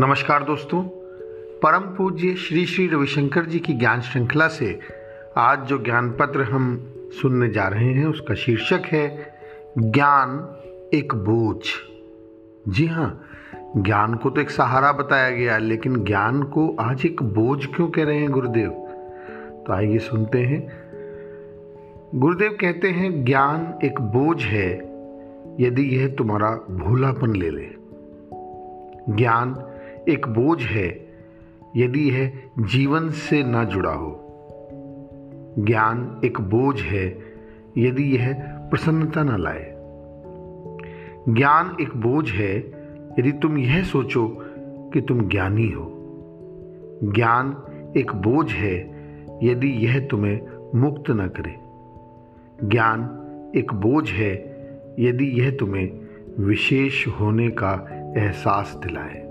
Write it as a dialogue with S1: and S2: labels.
S1: नमस्कार दोस्तों। परम पूज्य श्री श्री रविशंकर जी की ज्ञान श्रृंखला से आज जो ज्ञान पत्र हम सुनने जा रहे हैं, उसका शीर्षक है, ज्ञान एक बोझ। जी हाँ ज्ञान को तो एक सहारा बताया गया लेकिन ज्ञान को आज एक बोझ क्यों कह रहे हैं गुरुदेव? तो आइए सुनते हैं। गुरुदेव कहते हैं, ज्ञान एक बोझ है, यदि यह तुम्हारा भोलापन ले ले। ज्ञान एक बोझ है, यदि यह जीवन से ना जुड़ा हो। ज्ञान एक बोझ है, यदि यह प्रसन्नता न लाए। ज्ञान एक बोझ है, यदि तुम यह सोचो कि तुम ज्ञानी हो। ज्ञान एक बोझ है, यदि यह तुम्हें मुक्त न करे। ज्ञान एक बोझ है, यदि यह तुम्हें विशेष होने का एहसास दिलाए।